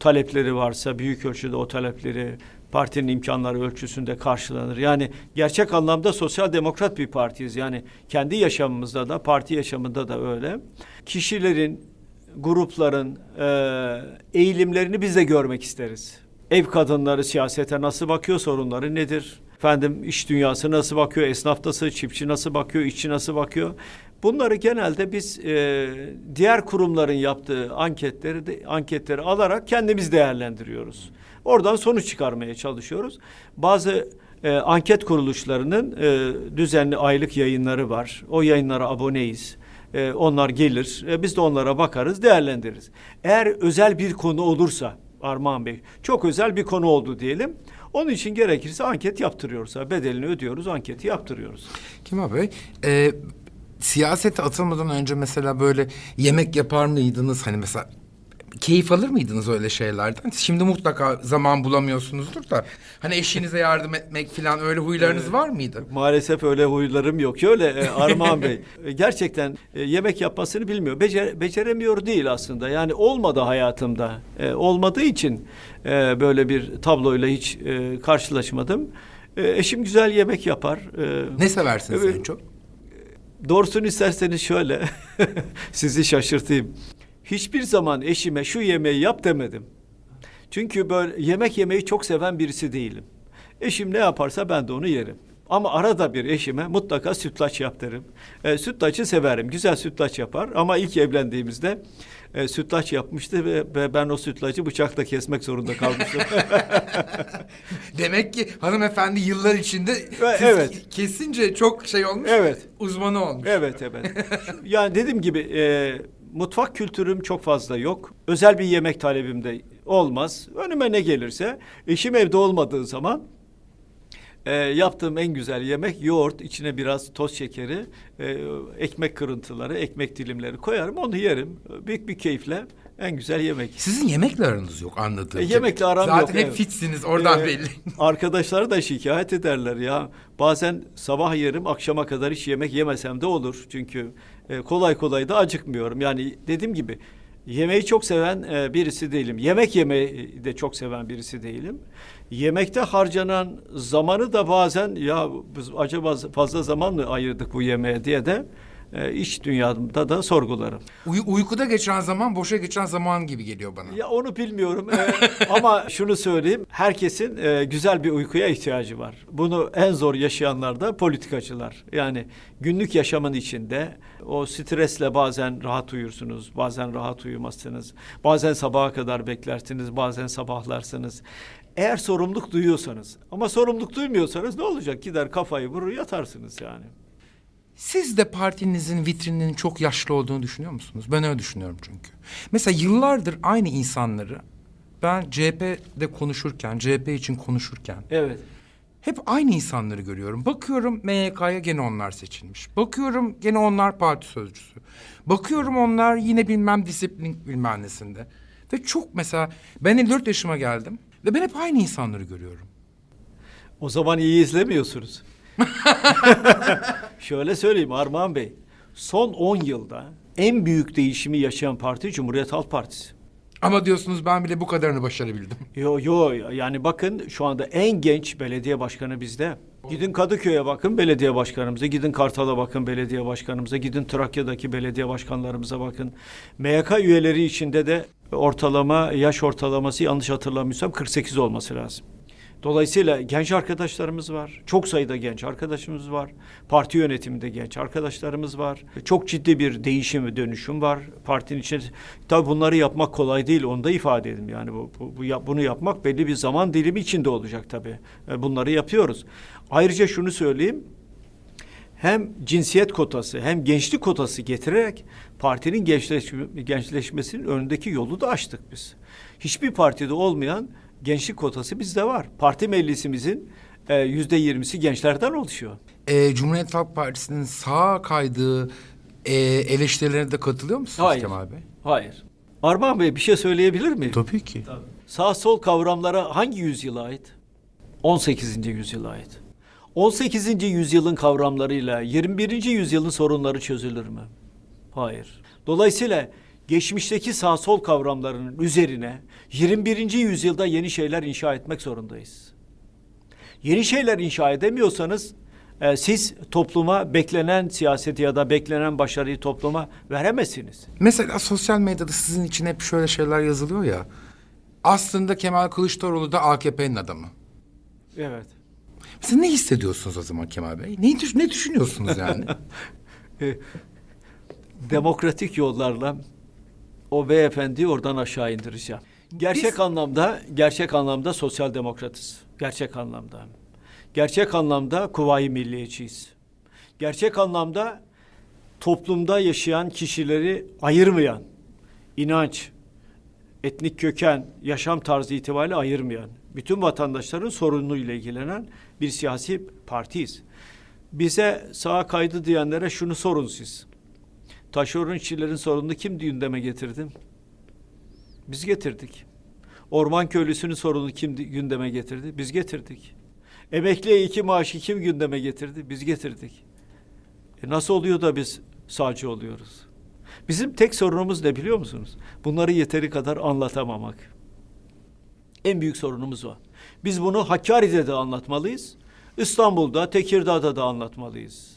talepleri varsa büyük ölçüde o talepleri partinin imkanları ölçüsünde karşılanır. Yani gerçek anlamda sosyal demokrat bir partiyiz. Yani kendi yaşamımızda da parti yaşamında da öyle. Kişilerin, grupların e, eğilimlerini biz de görmek isteriz. Ev kadınları siyasete nasıl bakıyor, sorunları nedir? Efendim iş dünyası nasıl bakıyor, esnaf nasıl, çiftçi nasıl bakıyor, işçi nasıl bakıyor? Bunları genelde biz e, diğer kurumların yaptığı anketleri de, anketleri alarak kendimiz değerlendiriyoruz. Oradan sonuç çıkarmaya çalışıyoruz. Bazı e, anket kuruluşlarının e, düzenli aylık yayınları var. O yayınlara aboneyiz. E, onlar gelir. E, biz de onlara bakarız, değerlendiririz. Eğer özel bir konu olursa Armağan Bey, çok özel bir konu oldu diyelim. Onun için gerekirse anket yaptırıyoruz. Bedelini ödüyoruz, anketi yaptırıyoruz. Kemal Bey, e, siyasete atılmadan önce mesela böyle yemek yapar mıydınız? Hani mesela keyif alır mıydınız öyle şeylerden? Şimdi mutlaka zaman bulamıyorsunuzdur da. Hani eşinize yardım etmek falan öyle huylarınız var mıydı? Maalesef öyle huylarım yok. Şöyle e, *laughs* Armağan Bey e, gerçekten e, yemek yapmasını bilmiyor. Becer, beceremiyor değil aslında. Yani olmadı hayatımda. E, olmadığı için e, böyle bir tabloyla hiç e, karşılaşmadım. E, eşim güzel yemek yapar. E, Ne seversiniz Evet. en çok? Doğrusunu isterseniz şöyle *laughs* sizi şaşırtayım. Hiçbir zaman eşime şu yemeği yap demedim. Çünkü böyle yemek yemeyi çok seven birisi değilim. Eşim ne yaparsa ben de onu yerim. Ama arada bir eşime mutlaka sütlaç yap derim. E, sütlaçı severim. Güzel sütlaç yapar. Ama ilk evlendiğimizde e, sütlaç yapmıştı ve, ve ben o sütlacı bıçakla kesmek zorunda kalmıştım. *laughs* Demek ki hanımefendi yıllar içinde siz evet. kesince çok şey olmuş. Evet. Uzmanı olmuş. evet evet. *laughs* Yani dediğim gibi e, mutfak kültürüm çok fazla yok. Özel bir yemek talebim de olmaz. Önüme ne gelirse eşim evde olmadığı zaman e, yaptığım en güzel yemek yoğurt, içine biraz toz şekeri, e, ekmek kırıntıları, ekmek dilimleri koyarım, onu yerim. Büyük bir keyifle en güzel yemek. Sizin yemekle aranız yok anladığım. E, yemekle aram Zaten yok, hep evet. fitsiniz oradan Ee, belli. *laughs* Arkadaşlar da şikayet ederler ya. Bazen sabah yerim, akşama kadar hiç yemek yemesem de olur. Çünkü e, kolay kolay da acıkmıyorum. Yani dediğim gibi yemeği çok seven e, birisi değilim. Yemek yemeyi de çok seven birisi değilim. Yemekte harcanan zamanı da bazen ya biz acaba fazla zaman mı ayırdık bu yemeğe diye de e, iç dünyamda da sorgularım. Uy- uykuda geçen zaman boşa geçen zaman gibi geliyor bana. Ya onu bilmiyorum Ee, *laughs* ama şunu söyleyeyim. Herkesin e, güzel bir uykuya ihtiyacı var. Bunu en zor yaşayanlar da politikacılar. Yani günlük yaşamın içinde o stresle bazen rahat uyursunuz, bazen rahat uyumazsınız. Bazen sabaha kadar beklersiniz, bazen sabahlarsınız. Eğer sorumluluk duyuyorsanız ama sorumluluk duymuyorsanız ne olacak? Gider kafayı vurur yatarsınız yani. Siz de partinizin vitrininin çok yaşlı olduğunu düşünüyor musunuz? Ben öyle düşünüyorum çünkü. Mesela yıllardır aynı insanları ben CHP'de konuşurken, CHP için konuşurken Evet. hep aynı insanları görüyorum. Bakıyorum MYK'ya gene onlar seçilmiş. Bakıyorum gene onlar parti sözcüsü. Bakıyorum onlar yine bilmem disiplin bilmem nesinde. Ve çok mesela ben 54 yaşıma geldim ve ben hep aynı insanları görüyorum. O zaman iyi izlemiyorsunuz. *laughs* Şöyle söyleyeyim Armağan Bey. Son 10 yılda en büyük değişimi yaşayan parti Cumhuriyet Halk Partisi. Ama diyorsunuz ben bile bu kadarını başarabildim. *laughs* Yo yo yani bakın şu anda en genç belediye başkanı bizde. Gidin Kadıköy'e bakın belediye başkanımıza, gidin Kartal'a bakın belediye başkanımıza, gidin Trakya'daki belediye başkanlarımıza bakın. MYK üyeleri içinde de ortalama yaş ortalaması yanlış hatırlamıyorsam 48 olması lazım. Dolayısıyla genç arkadaşlarımız var. Çok sayıda genç arkadaşımız var. Parti yönetiminde genç arkadaşlarımız var. Çok ciddi bir değişim ve dönüşüm var partinin içinde. Tabii bunları yapmak kolay değil. Onu da ifade edeyim. Yani bu, bu, bu bunu yapmak belli bir zaman dilimi içinde olacak tabii. E, Bunları yapıyoruz. Ayrıca şunu söyleyeyim. Hem cinsiyet kotası hem gençlik kotası getirerek partinin gençleşme, gençleşmesinin önündeki yolu da açtık biz. Hiçbir partide olmayan gençlik kotası bizde var. Parti meclisimizin e, yüzde yirmisi gençlerden oluşuyor. Ee, Cumhuriyet Halk Partisi'nin sağa kaydığı e, eleştirilerine de katılıyor musunuz Hayır. Kemal Bey? Hayır. Armağan Bey bir şey söyleyebilir miyim? Tabii ki. Sağ sol kavramlara hangi yüzyıla ait? 18. yüzyıla ait. 18. yüzyılın kavramlarıyla 21. yüzyılın sorunları çözülür mü? Hayır. Dolayısıyla geçmişteki sağ sol kavramlarının üzerine 21. yüzyılda yeni şeyler inşa etmek zorundayız. Yeni şeyler inşa edemiyorsanız e, siz topluma beklenen siyaseti ya da beklenen başarıyı topluma veremezsiniz. Mesela sosyal medyada sizin için hep şöyle şeyler yazılıyor ya. Aslında Kemal Kılıçdaroğlu da AKP'nin adamı. Evet. Siz ne hissediyorsunuz o zaman Kemal Bey? Ne, düş- ne düşünüyorsunuz yani? *laughs* E, demokratik yollarla o beyefendiyi oradan aşağı indireceğim. Gerçek Biz- anlamda gerçek anlamda sosyal demokratız. Gerçek anlamda. Gerçek anlamda kuvayi milliyetçiyiz. Gerçek anlamda toplumda yaşayan kişileri ayırmayan, inanç, etnik köken, yaşam tarzı itibariyle ayırmayan, bütün vatandaşların sorunuyla ilgilenen bir siyasi partiyiz. Bize sağa kaydı diyenlere şunu sorun siz. Taşeron işçilerin sorununu kim gündeme getirdi? Biz getirdik. Orman köylüsünün sorununu kim gündeme getirdi? Biz getirdik. Emekliye iki maaşı kim gündeme getirdi? Biz getirdik. E nasıl oluyor da biz sağcı oluyoruz? Bizim tek sorunumuz ne biliyor musunuz? Bunları yeteri kadar anlatamamak. En büyük sorunumuz o. Biz bunu Hakkari'de de anlatmalıyız. İstanbul'da, Tekirdağ'da da anlatmalıyız.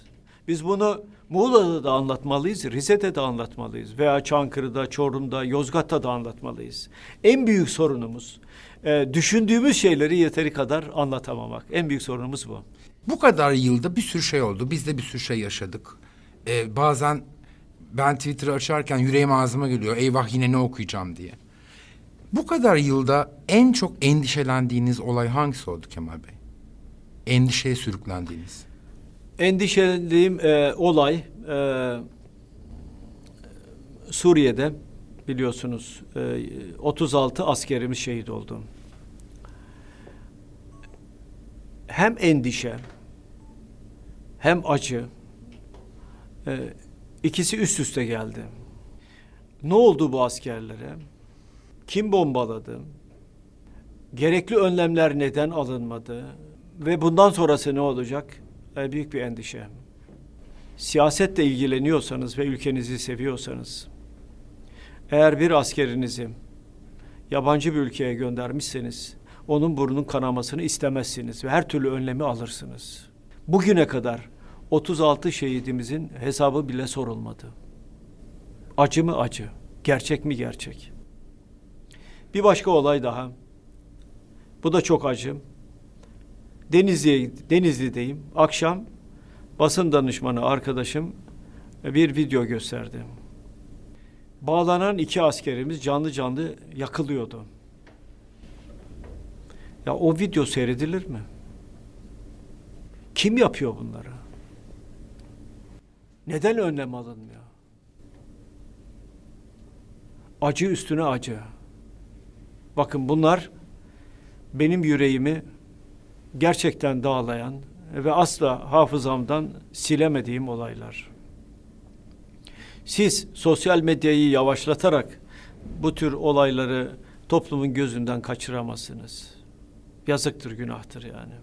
Biz bunu Muğla'da da anlatmalıyız, Rize'de de anlatmalıyız veya Çankırı'da, Çorum'da, Yozgat'ta da anlatmalıyız. En büyük sorunumuz e, düşündüğümüz şeyleri yeteri kadar anlatamamak. En büyük sorunumuz bu. Bu kadar yılda bir sürü şey oldu. Biz de bir sürü şey yaşadık. Ee, bazen ben Twitter'ı açarken yüreğim ağzıma geliyor. Eyvah yine ne okuyacağım diye. Bu kadar yılda en çok endişelendiğiniz olay hangisi oldu Kemal Bey? Endişeye sürüklendiğiniz. Endişelediğim e, olay e, Suriye'de biliyorsunuz e, 36 askerimiz şehit oldu. Hem endişe hem acı e, ikisi üst üste geldi. Ne oldu bu askerlere? Kim bombaladı? Gerekli önlemler neden alınmadı? Ve bundan sonrası ne olacak? E, büyük bir endişe. Siyasetle ilgileniyorsanız ve ülkenizi seviyorsanız, eğer bir askerinizi yabancı bir ülkeye göndermişseniz, onun burnunun kanamasını istemezsiniz ve her türlü önlemi alırsınız. Bugüne kadar 36 şehidimizin hesabı bile sorulmadı. Acı mı acı, gerçek mi gerçek? Bir başka olay daha. Bu da çok acı. Denizli'ye Denizli'deyim. Akşam basın danışmanı arkadaşım bir video gösterdi. Bağlanan iki askerimiz canlı canlı yakılıyordu. Ya o video seyredilir mi? Kim yapıyor bunları? Neden önlem alınmıyor? Acı üstüne acı. Bakın bunlar benim yüreğimi gerçekten dağlayan ve asla hafızamdan silemediğim olaylar. Siz sosyal medyayı yavaşlatarak bu tür olayları toplumun gözünden kaçıramazsınız. Yazıktır, günahtır yani.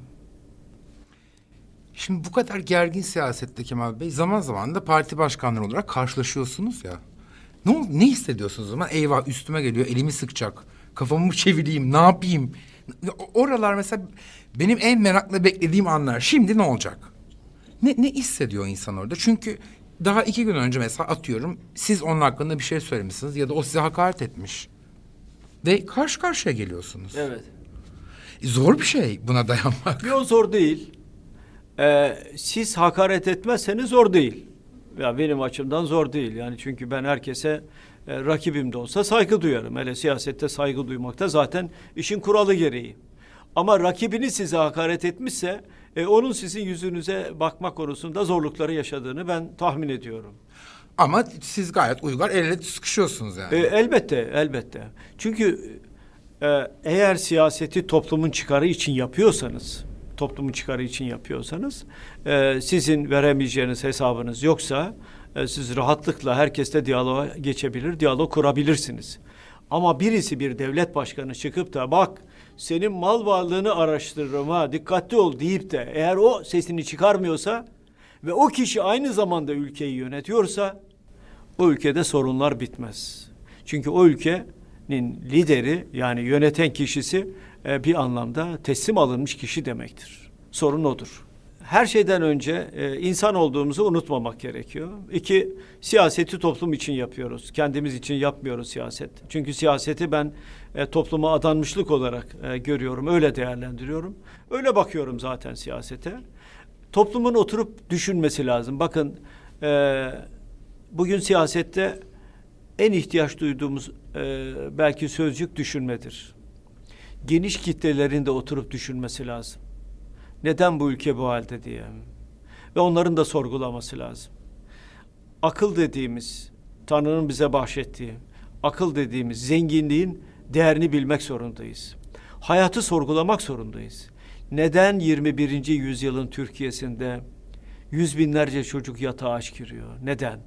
Şimdi bu kadar gergin siyasette Kemal Bey zaman zaman da parti başkanları olarak karşılaşıyorsunuz ya. Ne, ne hissediyorsunuz o zaman? Eyvah üstüme geliyor elimi sıkacak. Kafamı mı çevireyim ne yapayım? Oralar mesela benim en merakla beklediğim anlar. Şimdi ne olacak? Ne, ne hissediyor insan orada? Çünkü daha iki gün önce mesela atıyorum siz onun hakkında bir şey söylemişsiniz ya da o size hakaret etmiş. Ve karşı karşıya geliyorsunuz. Evet. Zor bir şey buna dayanmak. Yok zor değil. Ee, siz hakaret etmezseniz zor değil. Ya benim açımdan zor değil. Yani çünkü ben herkese e, rakibim de olsa saygı duyarım. Hele siyasette saygı duymakta zaten işin kuralı gereği. Ama rakibiniz size hakaret etmişse e, onun sizin yüzünüze bakma konusunda zorlukları yaşadığını ben tahmin ediyorum. Ama siz gayet uygar el ele sıkışıyorsunuz yani. E, elbette, elbette. Çünkü e, eğer siyaseti toplumun çıkarı için yapıyorsanız, toplumun çıkarı için yapıyorsanız, e, sizin veremeyeceğiniz hesabınız yoksa, e, siz rahatlıkla herkesle diyaloğa geçebilir, diyalog kurabilirsiniz. Ama birisi bir devlet başkanı çıkıp da bak senin mal varlığını araştırırım ha dikkatli ol deyip de eğer o sesini çıkarmıyorsa ve o kişi aynı zamanda ülkeyi yönetiyorsa o ülkede sorunlar bitmez. Çünkü o ülkenin lideri yani yöneten kişisi e, bir anlamda teslim alınmış kişi demektir. Sorun odur. Her şeyden önce e, insan olduğumuzu unutmamak gerekiyor. İki, siyaseti toplum için yapıyoruz. Kendimiz için yapmıyoruz siyaset. Çünkü siyaseti ben e, topluma adanmışlık olarak e, görüyorum, öyle değerlendiriyorum. Öyle bakıyorum zaten siyasete. Toplumun oturup düşünmesi lazım. Bakın e, bugün siyasette en ihtiyaç duyduğumuz e, belki sözcük düşünmedir. Geniş kitlelerin de oturup düşünmesi lazım. Neden bu ülke bu halde diye. Ve onların da sorgulaması lazım. Akıl dediğimiz, Tanrı'nın bize bahşettiği, akıl dediğimiz zenginliğin değerini bilmek zorundayız. Hayatı sorgulamak zorundayız. Neden 21. yüzyılın Türkiye'sinde yüz binlerce çocuk yatağa aç giriyor? Neden?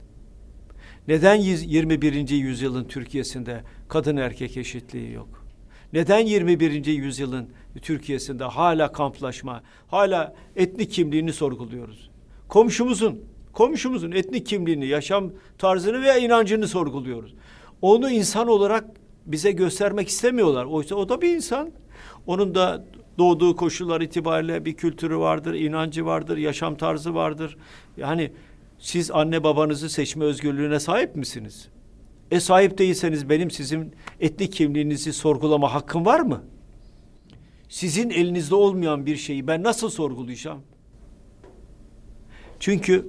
Neden yüz- 21. yüzyılın Türkiye'sinde kadın erkek eşitliği yok? Neden 21. yüzyılın Türkiye'sinde hala kamplaşma, hala etnik kimliğini sorguluyoruz? Komşumuzun, komşumuzun etnik kimliğini, yaşam tarzını veya inancını sorguluyoruz. Onu insan olarak bize göstermek istemiyorlar. Oysa o da bir insan. Onun da doğduğu koşullar itibariyle bir kültürü vardır, inancı vardır, yaşam tarzı vardır. Yani Siz anne babanızı seçme özgürlüğüne sahip misiniz? E sahip değilseniz benim sizin etnik kimliğinizi sorgulama hakkım var mı? Sizin elinizde olmayan bir şeyi ben nasıl sorgulayacağım? Çünkü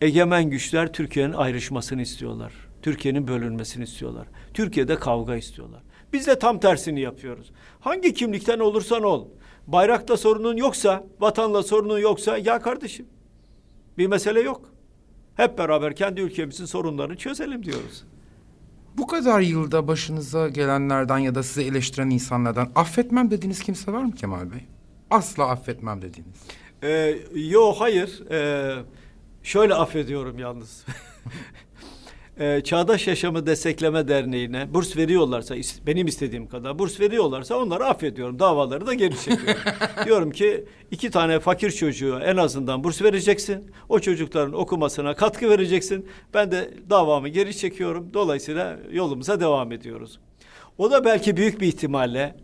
egemen güçler Türkiye'nin ayrışmasını istiyorlar. Türkiye'nin bölünmesini istiyorlar. Türkiye'de kavga istiyorlar. Biz de tam tersini yapıyoruz. Hangi kimlikten olursan ol. Bayrakta sorunun yoksa, vatanla sorunun yoksa ya kardeşim bir mesele yok. Hep beraber kendi ülkemizin sorunlarını çözelim diyoruz. Bu kadar yılda başınıza gelenlerden ya da sizi eleştiren insanlardan affetmem dediğiniz kimse var mı Kemal Bey? Asla affetmem dediğiniz. Ee, yo hayır. Ee, şöyle affediyorum yalnız. *laughs* Ee, Çağdaş Yaşamı Destekleme Derneği'ne burs veriyorlarsa, is- benim istediğim kadar burs veriyorlarsa onları affediyorum. Davaları da geri çekiyorum. *laughs* Diyorum ki iki tane fakir çocuğu en azından burs vereceksin. O çocukların okumasına katkı vereceksin. Ben de davamı geri çekiyorum. Dolayısıyla yolumuza devam ediyoruz. O da belki büyük bir ihtimalle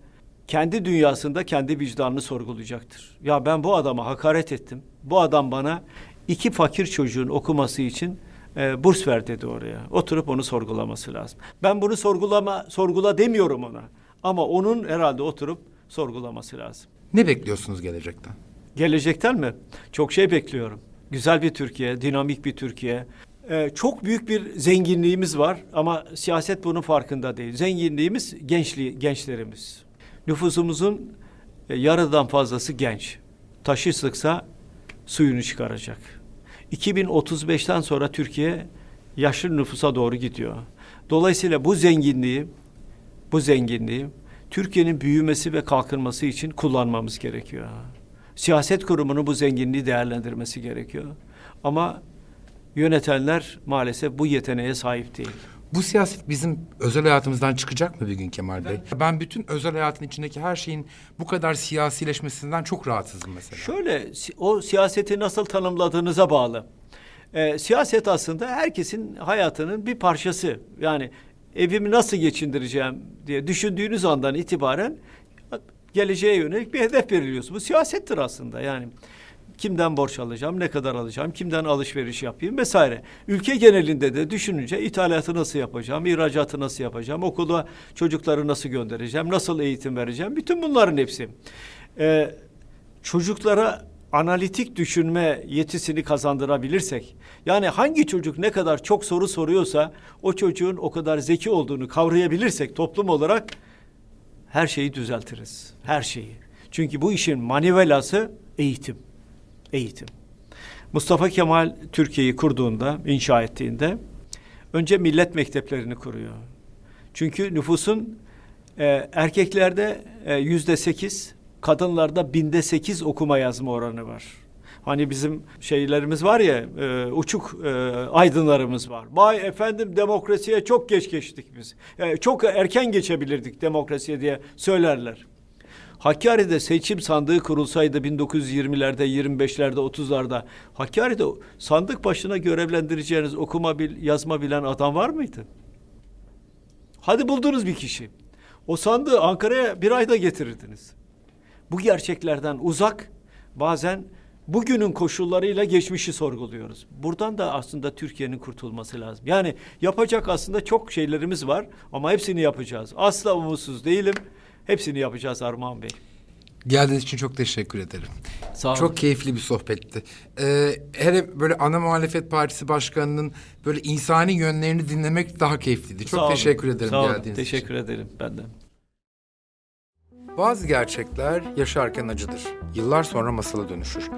kendi dünyasında kendi vicdanını sorgulayacaktır. Ya ben bu adama hakaret ettim. Bu adam bana iki fakir çocuğun okuması için e, burs ver dedi oraya. Oturup onu sorgulaması lazım. Ben bunu sorgulama sorgula demiyorum ona. Ama onun herhalde oturup sorgulaması lazım. Ne bekliyorsunuz gelecekten? Gelecekten mi? Çok şey bekliyorum. Güzel bir Türkiye, dinamik bir Türkiye. Ee, çok büyük bir zenginliğimiz var ama siyaset bunun farkında değil. Zenginliğimiz gençliği, gençlerimiz. Nüfusumuzun e, yarıdan fazlası genç. Taşı sıksa suyunu çıkaracak. 2035'ten sonra Türkiye yaşlı nüfusa doğru gidiyor. Dolayısıyla bu zenginliği, bu zenginliği Türkiye'nin büyümesi ve kalkınması için kullanmamız gerekiyor. Siyaset kurumunun bu zenginliği değerlendirmesi gerekiyor. Ama yönetenler maalesef bu yeteneğe sahip değil. Bu siyaset bizim özel hayatımızdan çıkacak mı bir gün Kemal Bey? Ben bütün özel hayatın içindeki her şeyin bu kadar siyasileşmesinden çok rahatsızım mesela. Şöyle o siyaseti nasıl tanımladığınıza bağlı. Ee, siyaset aslında herkesin hayatının bir parçası. Yani evimi nasıl geçindireceğim diye düşündüğünüz andan itibaren geleceğe yönelik bir hedef belirliyorsunuz. Bu siyasettir aslında yani. Kimden borç alacağım, ne kadar alacağım, kimden alışveriş yapayım vesaire. Ülke genelinde de düşününce ithalatı nasıl yapacağım, ihracatı nasıl yapacağım, okula çocukları nasıl göndereceğim, nasıl eğitim vereceğim. Bütün bunların hepsi. Ee, çocuklara analitik düşünme yetisini kazandırabilirsek, yani hangi çocuk ne kadar çok soru soruyorsa o çocuğun o kadar zeki olduğunu kavrayabilirsek toplum olarak her şeyi düzeltiriz. Her şeyi. Çünkü bu işin manivelası eğitim. Eğitim. Mustafa Kemal Türkiye'yi kurduğunda, inşa ettiğinde önce millet mekteplerini kuruyor. Çünkü nüfusun e, erkeklerde e, yüzde sekiz, kadınlarda binde sekiz okuma yazma oranı var. Hani bizim şeylerimiz var ya, e, uçuk e, aydınlarımız var. Vay efendim demokrasiye çok geç geçtik biz. E, çok erken geçebilirdik demokrasiye diye söylerler. Hakkari'de seçim sandığı kurulsaydı 1920'lerde, 25'lerde, 30'larda Hakkari'de sandık başına görevlendireceğiniz okuma bil, yazma bilen adam var mıydı? Hadi buldunuz bir kişi. O sandığı Ankara'ya bir ayda getirirdiniz. Bu gerçeklerden uzak bazen bugünün koşullarıyla geçmişi sorguluyoruz. Buradan da aslında Türkiye'nin kurtulması lazım. Yani yapacak aslında çok şeylerimiz var ama hepsini yapacağız. Asla umutsuz değilim. Hepsini yapacağız Armağan Bey. Geldiğiniz için çok teşekkür ederim. Sağ olun. Çok keyifli bir sohbetti. Ee, hele böyle ana muhalefet partisi başkanının böyle insani yönlerini dinlemek daha keyifliydi. Çok Sağ olun. teşekkür ederim Sağ olun. geldiğiniz için. Teşekkür ederim benden. Bazı gerçekler yaşarken acıdır. Yıllar sonra masala dönüşür.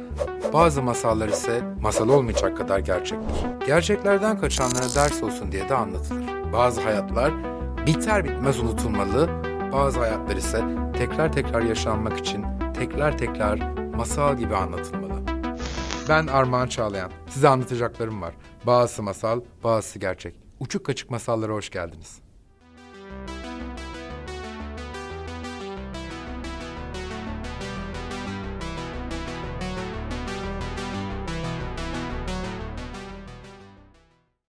Bazı masallar ise masal olmayacak kadar gerçektir. Gerçeklerden kaçanlara ders olsun diye de anlatılır. Bazı hayatlar biter bitmez unutulmalı, bazı hayatlar ise tekrar tekrar yaşanmak için tekrar tekrar masal gibi anlatılmalı. Ben Armağan Çağlayan. Size anlatacaklarım var. Bazısı masal, bazısı gerçek. Uçuk kaçık masallara hoş geldiniz.